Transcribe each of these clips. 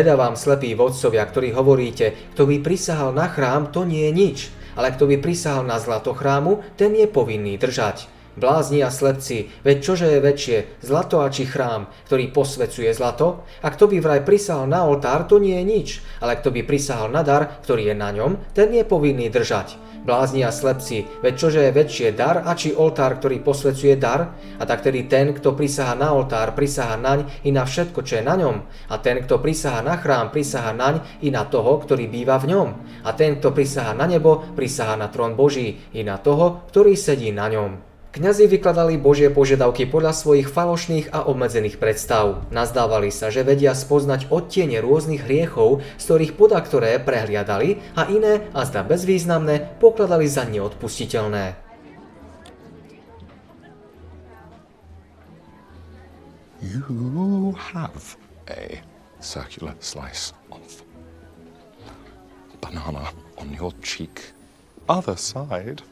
Beda vám slepí vodcovia, ktorí hovoríte, kto by prisahal na chrám, to nie je nič, ale kto by prisahal na zlato chrámu, ten je povinný držať. Blázni a slepci, veď čože je väčšie, zlato a či chrám, ktorý posvecuje zlato? A kto by vraj prisahal na oltár, to nie je nič, ale kto by prisahal na dar, ktorý je na ňom, ten je povinný držať. Blázni a slepci, veď čože je väčšie dar a či oltár, ktorý posvecuje dar? A tak tedy ten, kto prisaha na oltár, prisaha naň i na všetko, čo je na ňom. A ten, kto prisaha na chrám, prisaha naň i na toho, ktorý býva v ňom. A ten, kto prisaha na nebo, prisaha na trón Boží i na toho, ktorý sedí na ňom. Kňazi vykladali Božie požiadavky podľa svojich falošných a obmedzených predstav. Nazdávali sa, že vedia spoznať odtiene rôznych hriechov, z ktorých ktoré prehliadali a iné, a zda bezvýznamné, pokladali za neodpustiteľné. You have a circular slice of banana on your cheek. Other side.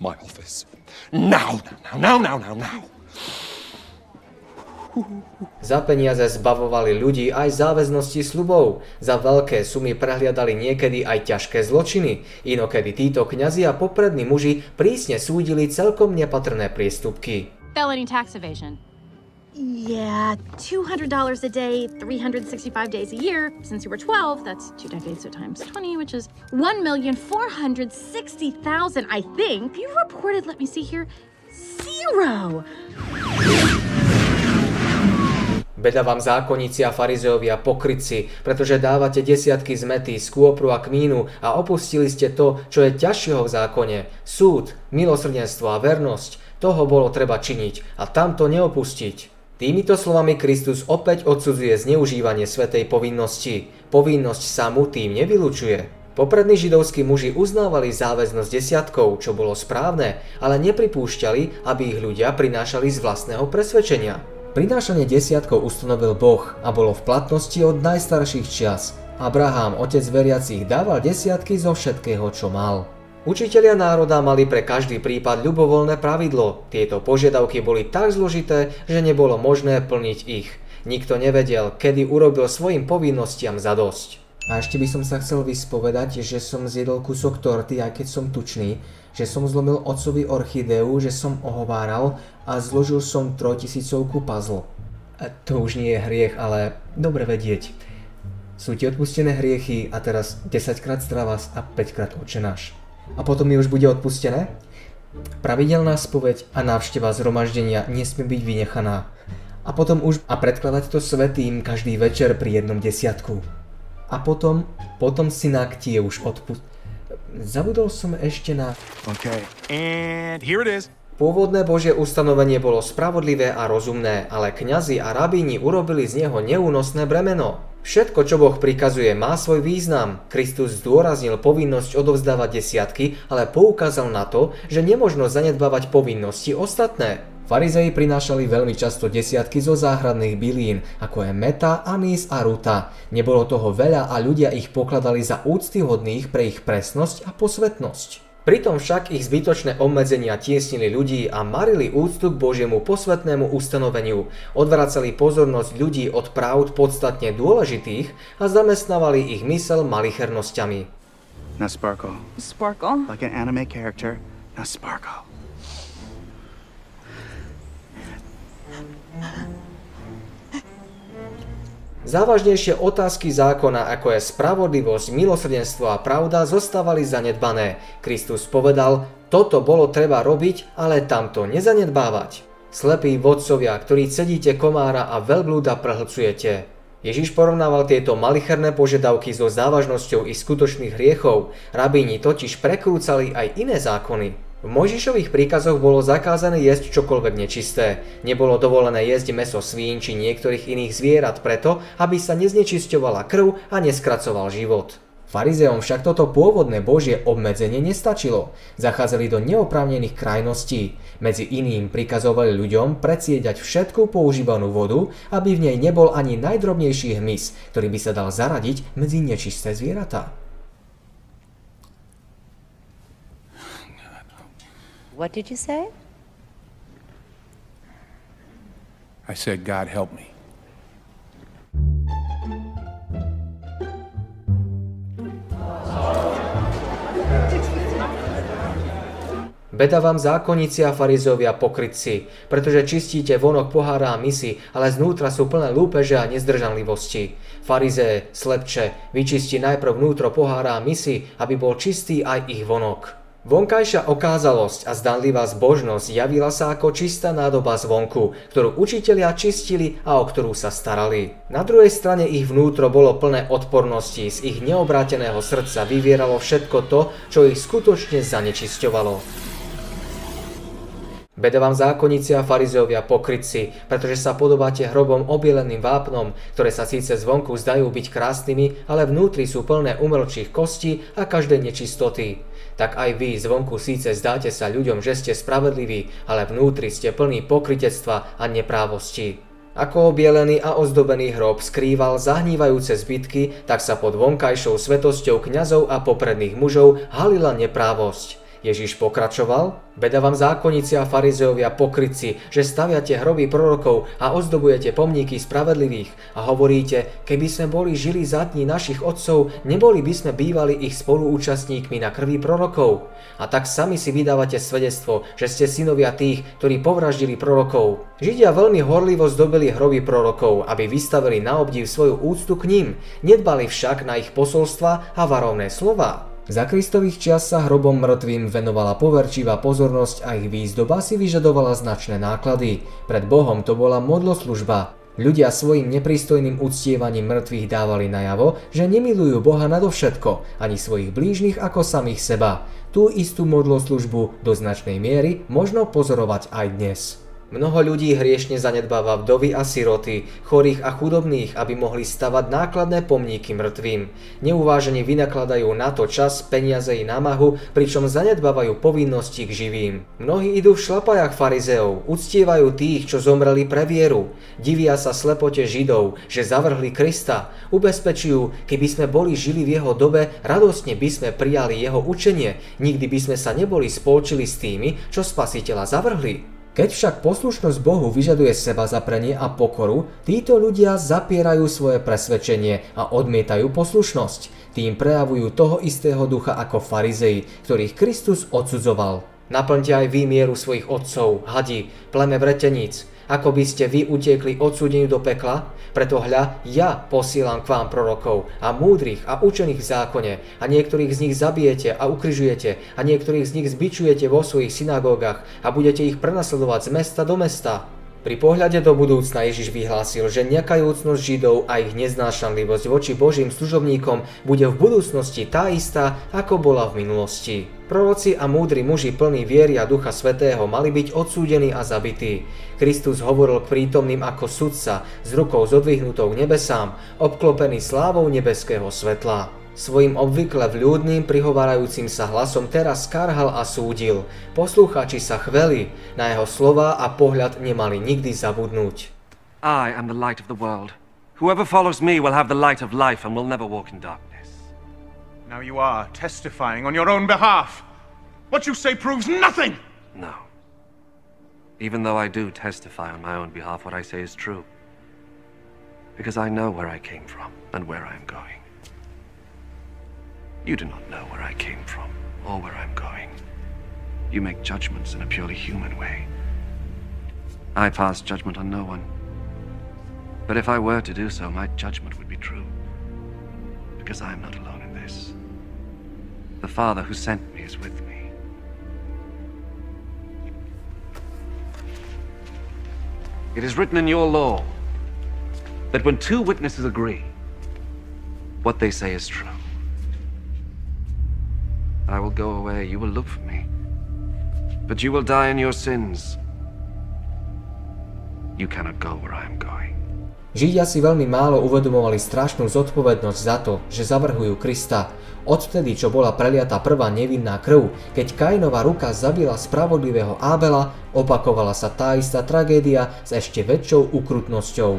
My office. Now, now, now, now, now, now. Za peniaze zbavovali ľudí aj záväznosti slubov. Za veľké sumy prehliadali niekedy aj ťažké zločiny. Inokedy títo kňazi a poprední muži prísne súdili celkom nepatrné priestupky. Felony tax evasion. Yeah, $200 a day, 365 days a year. Since you were 12, that's two decades, so times 20, which is 1,460,000, I think. You reported, let me see here, zero. Beda vám zákonníci a farizeovia pokrytci, pretože dávate desiatky zmety z kôpru a kmínu a opustili ste to, čo je ťažšieho v zákone. Súd, milosrdenstvo a vernosť, toho bolo treba činiť a tamto neopustiť. Týmito slovami Kristus opäť odsudzuje zneužívanie svetej povinnosti. Povinnosť samu tým nevylučuje. Poprední židovskí muži uznávali záväznosť desiatkov, čo bolo správne, ale nepripúšťali, aby ich ľudia prinášali z vlastného presvedčenia. Prinášanie desiatkov ustanovil Boh a bolo v platnosti od najstarších čias. Abraham, otec veriacich, dával desiatky zo všetkého, čo mal. Učitelia národa mali pre každý prípad ľubovoľné pravidlo. Tieto požiadavky boli tak zložité, že nebolo možné plniť ich. Nikto nevedel, kedy urobil svojim povinnostiam za dosť. A ešte by som sa chcel vyspovedať, že som zjedol kúsok torty, aj keď som tučný, že som zlomil otcovi orchideu, že som ohováral a zložil som trojtisícovku puzzle. A to už nie je hriech, ale dobre vedieť. Sú ti odpustené hriechy a teraz 10 krát stravas a 5 krát očenáš a potom mi už bude odpustené? Pravidelná spoveď a návšteva zhromaždenia nesmie byť vynechaná. A potom už a predkladať to svetým každý večer pri jednom desiatku. A potom, potom synak ti je už odpust... Zabudol som ešte na... Okay, and here it is. Pôvodné Božie ustanovenie bolo spravodlivé a rozumné, ale kňazi a rabíni urobili z neho neúnosné bremeno. Všetko, čo Boh prikazuje, má svoj význam. Kristus zdôraznil povinnosť odovzdávať desiatky, ale poukázal na to, že nemožno zanedbávať povinnosti ostatné. Farizei prinášali veľmi často desiatky zo záhradných bylín, ako je meta, anís a ruta. Nebolo toho veľa a ľudia ich pokladali za úctyhodných pre ich presnosť a posvetnosť. Pritom však ich zbytočné obmedzenia tiesnili ľudí a marili úctu k Božiemu posvetnému ustanoveniu, odvracali pozornosť ľudí od práv podstatne dôležitých a zamestnávali ich mysel malichernosťami. Now sparkle. Sparkle? Like an anime character. Now sparkle. Závažnejšie otázky zákona, ako je spravodlivosť, milosrdenstvo a pravda, zostávali zanedbané. Kristus povedal, toto bolo treba robiť, ale tamto nezanedbávať. Slepí vodcovia, ktorí cedíte komára a veľblúda prehlcujete. Ježiš porovnával tieto malicherné požiadavky so závažnosťou ich skutočných hriechov. Rabíni totiž prekrúcali aj iné zákony. V Mojžišových príkazoch bolo zakázané jesť čokoľvek nečisté. Nebolo dovolené jesť meso svín či niektorých iných zvierat preto, aby sa neznečisťovala krv a neskracoval život. Farizeom však toto pôvodné božie obmedzenie nestačilo. Zachádzali do neoprávnených krajností. Medzi iným prikazovali ľuďom predsiedať všetku používanú vodu, aby v nej nebol ani najdrobnejší hmyz, ktorý by sa dal zaradiť medzi nečisté zvieratá. What did you say? I said, God help me. Beda vám zákonníci a farizovia pokrytci, pretože čistíte vonok pohára a misy, ale znútra sú plné lúpeže a nezdržanlivosti. Farizé, slepče, vyčistí najprv vnútro pohára a misy, aby bol čistý aj ich vonok. Vonkajšia okázalosť a zdanlivá zbožnosť javila sa ako čistá nádoba zvonku, ktorú učitelia čistili a o ktorú sa starali. Na druhej strane ich vnútro bolo plné odpornosti, z ich neobráteného srdca vyvieralo všetko to, čo ich skutočne zanečisťovalo. Beda vám zákonníci a farizeovia pokrytci, pretože sa podobáte hrobom obieleným vápnom, ktoré sa síce zvonku zdajú byť krásnymi, ale vnútri sú plné umelčích kostí a každej nečistoty. Tak aj vy zvonku síce zdáte sa ľuďom, že ste spravedliví, ale vnútri ste plní pokrytectva a neprávosti. Ako obielený a ozdobený hrob skrýval zahnívajúce zbytky, tak sa pod vonkajšou svetosťou kňazov a popredných mužov halila neprávosť. Ježiš pokračoval, beda vám zákonníci a farizeovia pokryci, že staviate hroby prorokov a ozdobujete pomníky spravedlivých a hovoríte, keby sme boli žili za dní našich otcov, neboli by sme bývali ich spoluúčastníkmi na krvi prorokov. A tak sami si vydávate svedectvo, že ste synovia tých, ktorí povraždili prorokov. Židia veľmi horlivo zdobili hroby prorokov, aby vystavili na obdiv svoju úctu k ním, nedbali však na ich posolstva a varovné slova. Za Kristových čias sa hrobom mŕtvým venovala poverčivá pozornosť a ich výzdoba si vyžadovala značné náklady. Pred Bohom to bola modloslužba. Ľudia svojim neprístojným uctievaním mŕtvych dávali najavo, že nemilujú Boha nadovšetko, ani svojich blížnych ako samých seba. Tú istú modloslužbu do značnej miery možno pozorovať aj dnes. Mnoho ľudí hriešne zanedbáva vdovy a siroty, chorých a chudobných, aby mohli stavať nákladné pomníky mŕtvým. Neuvážene vynakladajú na to čas, peniaze i námahu, pričom zanedbávajú povinnosti k živým. Mnohí idú v šlapajach farizeov, uctievajú tých, čo zomreli pre vieru. Divia sa slepote Židov, že zavrhli Krista. Ubezpečujú, keby sme boli žili v jeho dobe, radostne by sme prijali jeho učenie, nikdy by sme sa neboli spolčili s tými, čo spasiteľa zavrhli. Keď však poslušnosť Bohu vyžaduje seba zaprenie a pokoru, títo ľudia zapierajú svoje presvedčenie a odmietajú poslušnosť. Tým prejavujú toho istého ducha ako farizei, ktorých Kristus odsudzoval. Naplňte aj vy svojich otcov, hadi, pleme vreteníc, ako by ste vy utiekli odsúdeniu do pekla? Preto hľa, ja posielam k vám prorokov a múdrych a učených v zákone a niektorých z nich zabijete a ukryžujete a niektorých z nich zbičujete vo svojich synagógach a budete ich prenasledovať z mesta do mesta pri pohľade do budúcna Ježiš vyhlásil, že nekajúcnosť Židov a ich neznášanlivosť voči Božím služobníkom bude v budúcnosti tá istá, ako bola v minulosti. Proroci a múdri muži plní viery a Ducha Svetého mali byť odsúdení a zabití. Kristus hovoril k prítomným ako sudca, s rukou zodvihnutou k nebesám, obklopený slávou nebeského svetla. Svojim obvykle vľúdnym prihovárajúcim sa hlasom teraz karhal a súdil. Poslucháči sa chveli, na jeho slova a pohľad nemali nikdy zabudnúť. I am the light of the world. Whoever follows me will have the light of life and will never walk in darkness. Now you are testifying on your own behalf. What you say proves nothing! No. Even though I do testify on my own behalf, what I say is true. Because I know where I came from and where I am going. You do not know where I came from or where I'm going. You make judgments in a purely human way. I pass judgment on no one. But if I were to do so, my judgment would be true. Because I am not alone in this. The Father who sent me is with me. It is written in your law that when two witnesses agree, what they say is true. I will go away, you will look for me. But you will die in your sins. You cannot go where I am going. Židia si veľmi málo uvedomovali strašnú zodpovednosť za to, že zavrhujú Krista. Odvtedy, čo bola preliata prvá nevinná krv, keď Kainová ruka zabila spravodlivého Ábela, opakovala sa tá istá tragédia s ešte väčšou ukrutnosťou.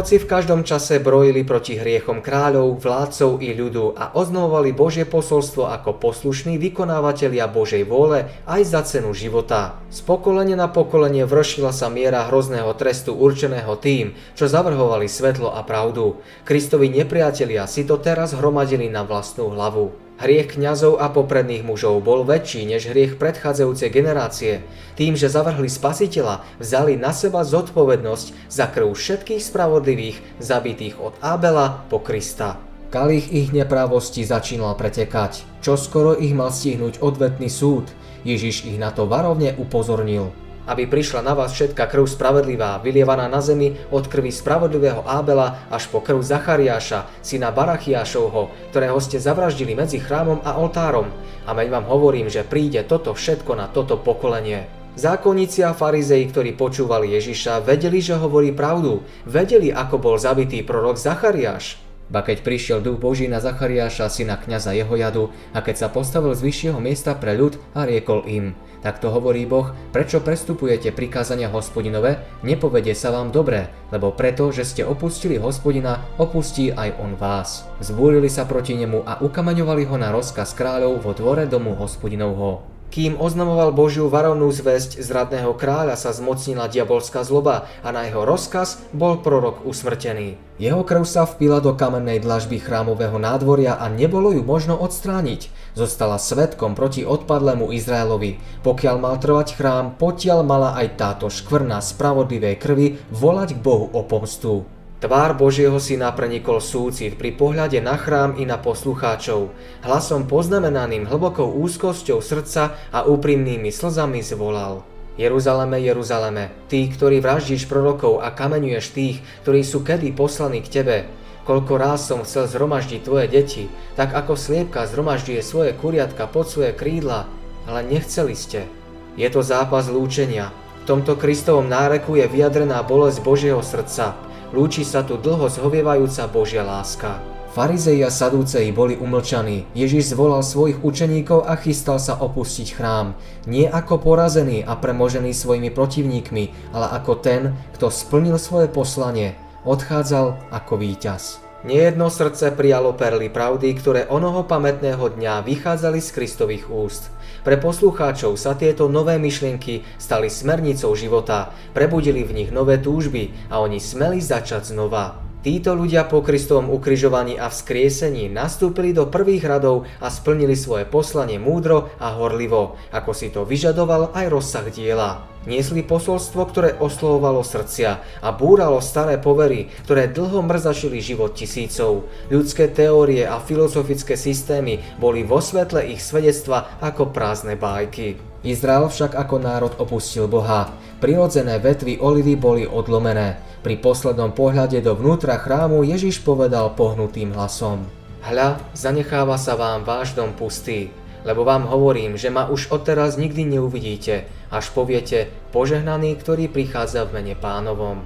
Proroci v každom čase brojili proti hriechom kráľov, vládcov i ľudu a oznamovali Božie posolstvo ako poslušní vykonávateľia Božej vôle aj za cenu života. Z pokolenia na pokolenie vršila sa miera hrozného trestu určeného tým, čo zavrhovali svetlo a pravdu. Kristovi nepriatelia si to teraz hromadili na vlastnú hlavu. Hriech kňazov a popredných mužov bol väčší než hriech predchádzajúcej generácie. Tým, že zavrhli spasiteľa, vzali na seba zodpovednosť za krv všetkých spravodlivých, zabitých od Abela po Krista. Kalich ich neprávosti začínal pretekať. Čo skoro ich mal stihnúť odvetný súd. Ježiš ich na to varovne upozornil aby prišla na vás všetka krv spravedlivá, vylievaná na zemi od krvi spravodlivého Ábela až po krv Zachariáša, syna Barachiášovho, ktorého ste zavraždili medzi chrámom a oltárom. A veď vám hovorím, že príde toto všetko na toto pokolenie. Zákonníci a farizei, ktorí počúvali Ježiša, vedeli, že hovorí pravdu. Vedeli, ako bol zabitý prorok Zachariáš. Ba keď prišiel duch Boží na Zachariáša, syna kniaza Jehojadu, a keď sa postavil z vyššieho miesta pre ľud a riekol im, tak to hovorí Boh, prečo prestupujete prikázania hospodinové, nepovede sa vám dobre, lebo preto, že ste opustili hospodina, opustí aj on vás. Zbúrili sa proti nemu a ukameňovali ho na rozkaz kráľov vo dvore domu hospodinovho. Kým oznamoval Božiu varovnú zväzť zradného kráľa sa zmocnila diabolská zloba a na jeho rozkaz bol prorok usmrtený. Jeho krv sa vpila do kamennej dlažby chrámového nádvoria a nebolo ju možno odstrániť. Zostala svetkom proti odpadlému Izraelovi. Pokiaľ mal trvať chrám, potiaľ mala aj táto škvrna spravodlivej krvi volať k Bohu o pomstu. Tvár Božieho syna prenikol súcit pri pohľade na chrám i na poslucháčov. Hlasom poznamenaným hlbokou úzkosťou srdca a úprimnými slzami zvolal. Jeruzaleme, Jeruzaleme, ty, ktorý vraždíš prorokov a kameňuješ tých, ktorí sú kedy poslaní k tebe. Koľko ráz som chcel zhromaždiť tvoje deti, tak ako sliepka zhromažďuje svoje kuriatka pod svoje krídla, ale nechceli ste. Je to zápas lúčenia. V tomto Kristovom náreku je vyjadrená bolesť Božieho srdca. Lúči sa tu dlho zhovievajúca Božia láska. Farizei a sadúceji boli umlčaní. Ježiš zvolal svojich učeníkov a chystal sa opustiť chrám. Nie ako porazený a premožený svojimi protivníkmi, ale ako ten, kto splnil svoje poslanie. Odchádzal ako víťaz. Nejedno srdce prijalo perly pravdy, ktoré onoho pamätného dňa vychádzali z Kristových úst. Pre poslucháčov sa tieto nové myšlienky stali smernicou života, prebudili v nich nové túžby a oni smeli začať znova. Títo ľudia po Kristovom ukrižovaní a vzkriesení nastúpili do prvých radov a splnili svoje poslanie múdro a horlivo, ako si to vyžadoval aj rozsah diela. Niesli posolstvo, ktoré oslovovalo srdcia a búralo staré povery, ktoré dlho mrzačili život tisícov. Ľudské teórie a filozofické systémy boli vo svetle ich svedectva ako prázdne bájky. Izrael však ako národ opustil Boha. Prirodzené vetvy olivy boli odlomené. Pri poslednom pohľade do vnútra chrámu Ježiš povedal pohnutým hlasom. Hľa, zanecháva sa vám váš dom pustý, lebo vám hovorím, že ma už odteraz nikdy neuvidíte, až poviete, požehnaný, ktorý prichádza v mene pánovom.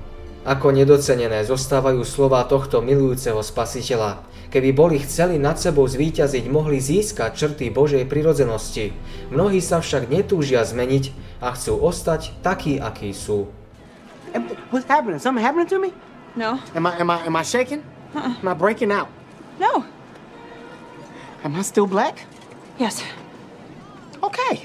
Ako nedocenené zostávajú slova tohto milujúceho spasiteľa. Keby boli chceli nad sebou zvíťaziť, mohli získať črty Božej prirodzenosti. Mnohí sa však netúžia zmeniť a chcú ostať takí, akí sú. What's happening? Something happening to me? No. Am I am I am I shaking? Uh-uh. Am I breaking out? No. Am I still black? Yes. Okay.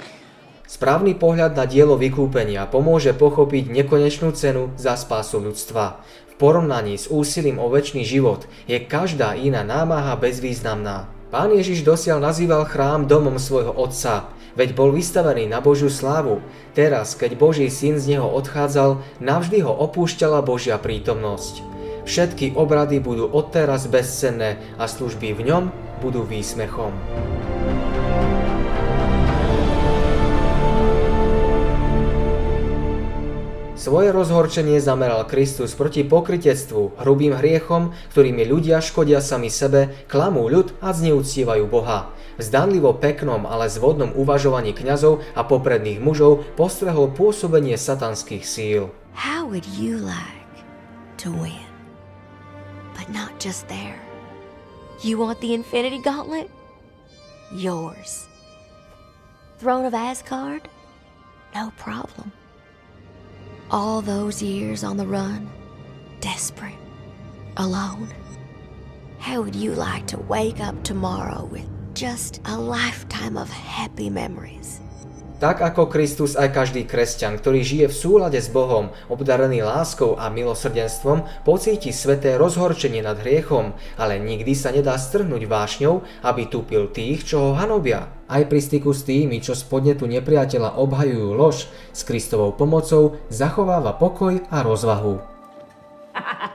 Správny pohľad na dielo vykúpenia pomôže pochopiť nekonečnú cenu za spásu ľudstva. Porovnaní s úsilím o väčší život je každá iná námaha bezvýznamná. Pán Ježiš dosiaľ nazýval chrám domom svojho otca, veď bol vystavený na Božiu slávu. Teraz, keď Boží syn z neho odchádzal, navždy ho opúšťala Božia prítomnosť. Všetky obrady budú odteraz bezcenné a služby v ňom budú výsmechom. Svoje rozhorčenie zameral Kristus proti pokritectvu, hrubým hriechom, ktorými ľudia škodia sami sebe, klamú ľud a zneúctievajú Boha. V zdanlivo peknom, ale zvodnom uvažovaní kňazov a popredných mužov postrehol pôsobenie satanských síl. How would you like to win? But not just there. You want the Infinity Gauntlet? Yours. Throne of Asgard? No problem. All those years on the run, desperate, alone? How would you like to wake up tomorrow with just a lifetime of happy memories? Tak ako Kristus aj každý kresťan, ktorý žije v súlade s Bohom, obdarený láskou a milosrdenstvom, pocíti sveté rozhorčenie nad hriechom, ale nikdy sa nedá strhnúť vášňou, aby tupil tých, čo ho hanobia. Aj pri styku s tými, čo z podnetu nepriateľa obhajujú lož, s Kristovou pomocou zachováva pokoj a rozvahu.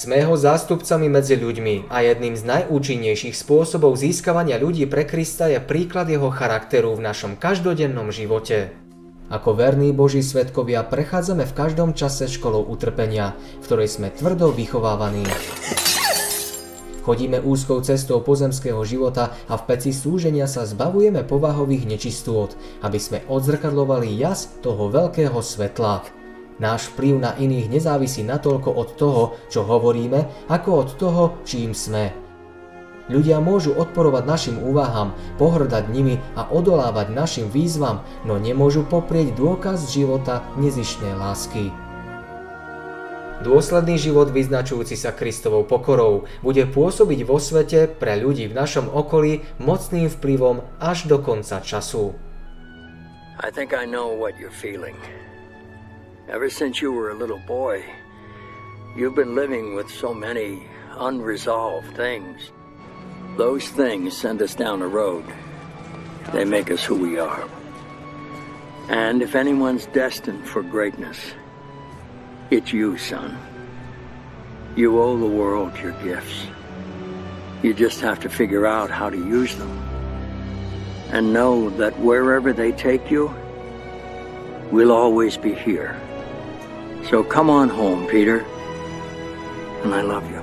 Sme ho zástupcami medzi ľuďmi a jedným z najúčinnejších spôsobov získavania ľudí pre Krista je príklad jeho charakteru v našom každodennom živote. Ako verní Boží svetkovia prechádzame v každom čase školou utrpenia, v ktorej sme tvrdo vychovávaní. Chodíme úzkou cestou pozemského života a v peci súženia sa zbavujeme povahových nečistôt, aby sme odzrkadlovali jas toho veľkého svetla. Náš vplyv na iných nezávisí natoľko od toho, čo hovoríme, ako od toho, čím sme. Ľudia môžu odporovať našim úvahám, pohrdať nimi a odolávať našim výzvam, no nemôžu poprieť dôkaz života nezišnej lásky. Dôsledný život vyznačujúci sa Kristovou pokorou bude pôsobiť vo svete pre ľudí v našom okolí mocným vplyvom až do konca času. I think I know what you're feeling. Ever since you were a little boy, you've been living with so many unresolved things. Those things send us down a road. They make us who we are. And if anyone's destined for greatness, it's you, son. You owe the world your gifts. You just have to figure out how to use them. And know that wherever they take you, we'll always be here So come on home, Peter. And I love you.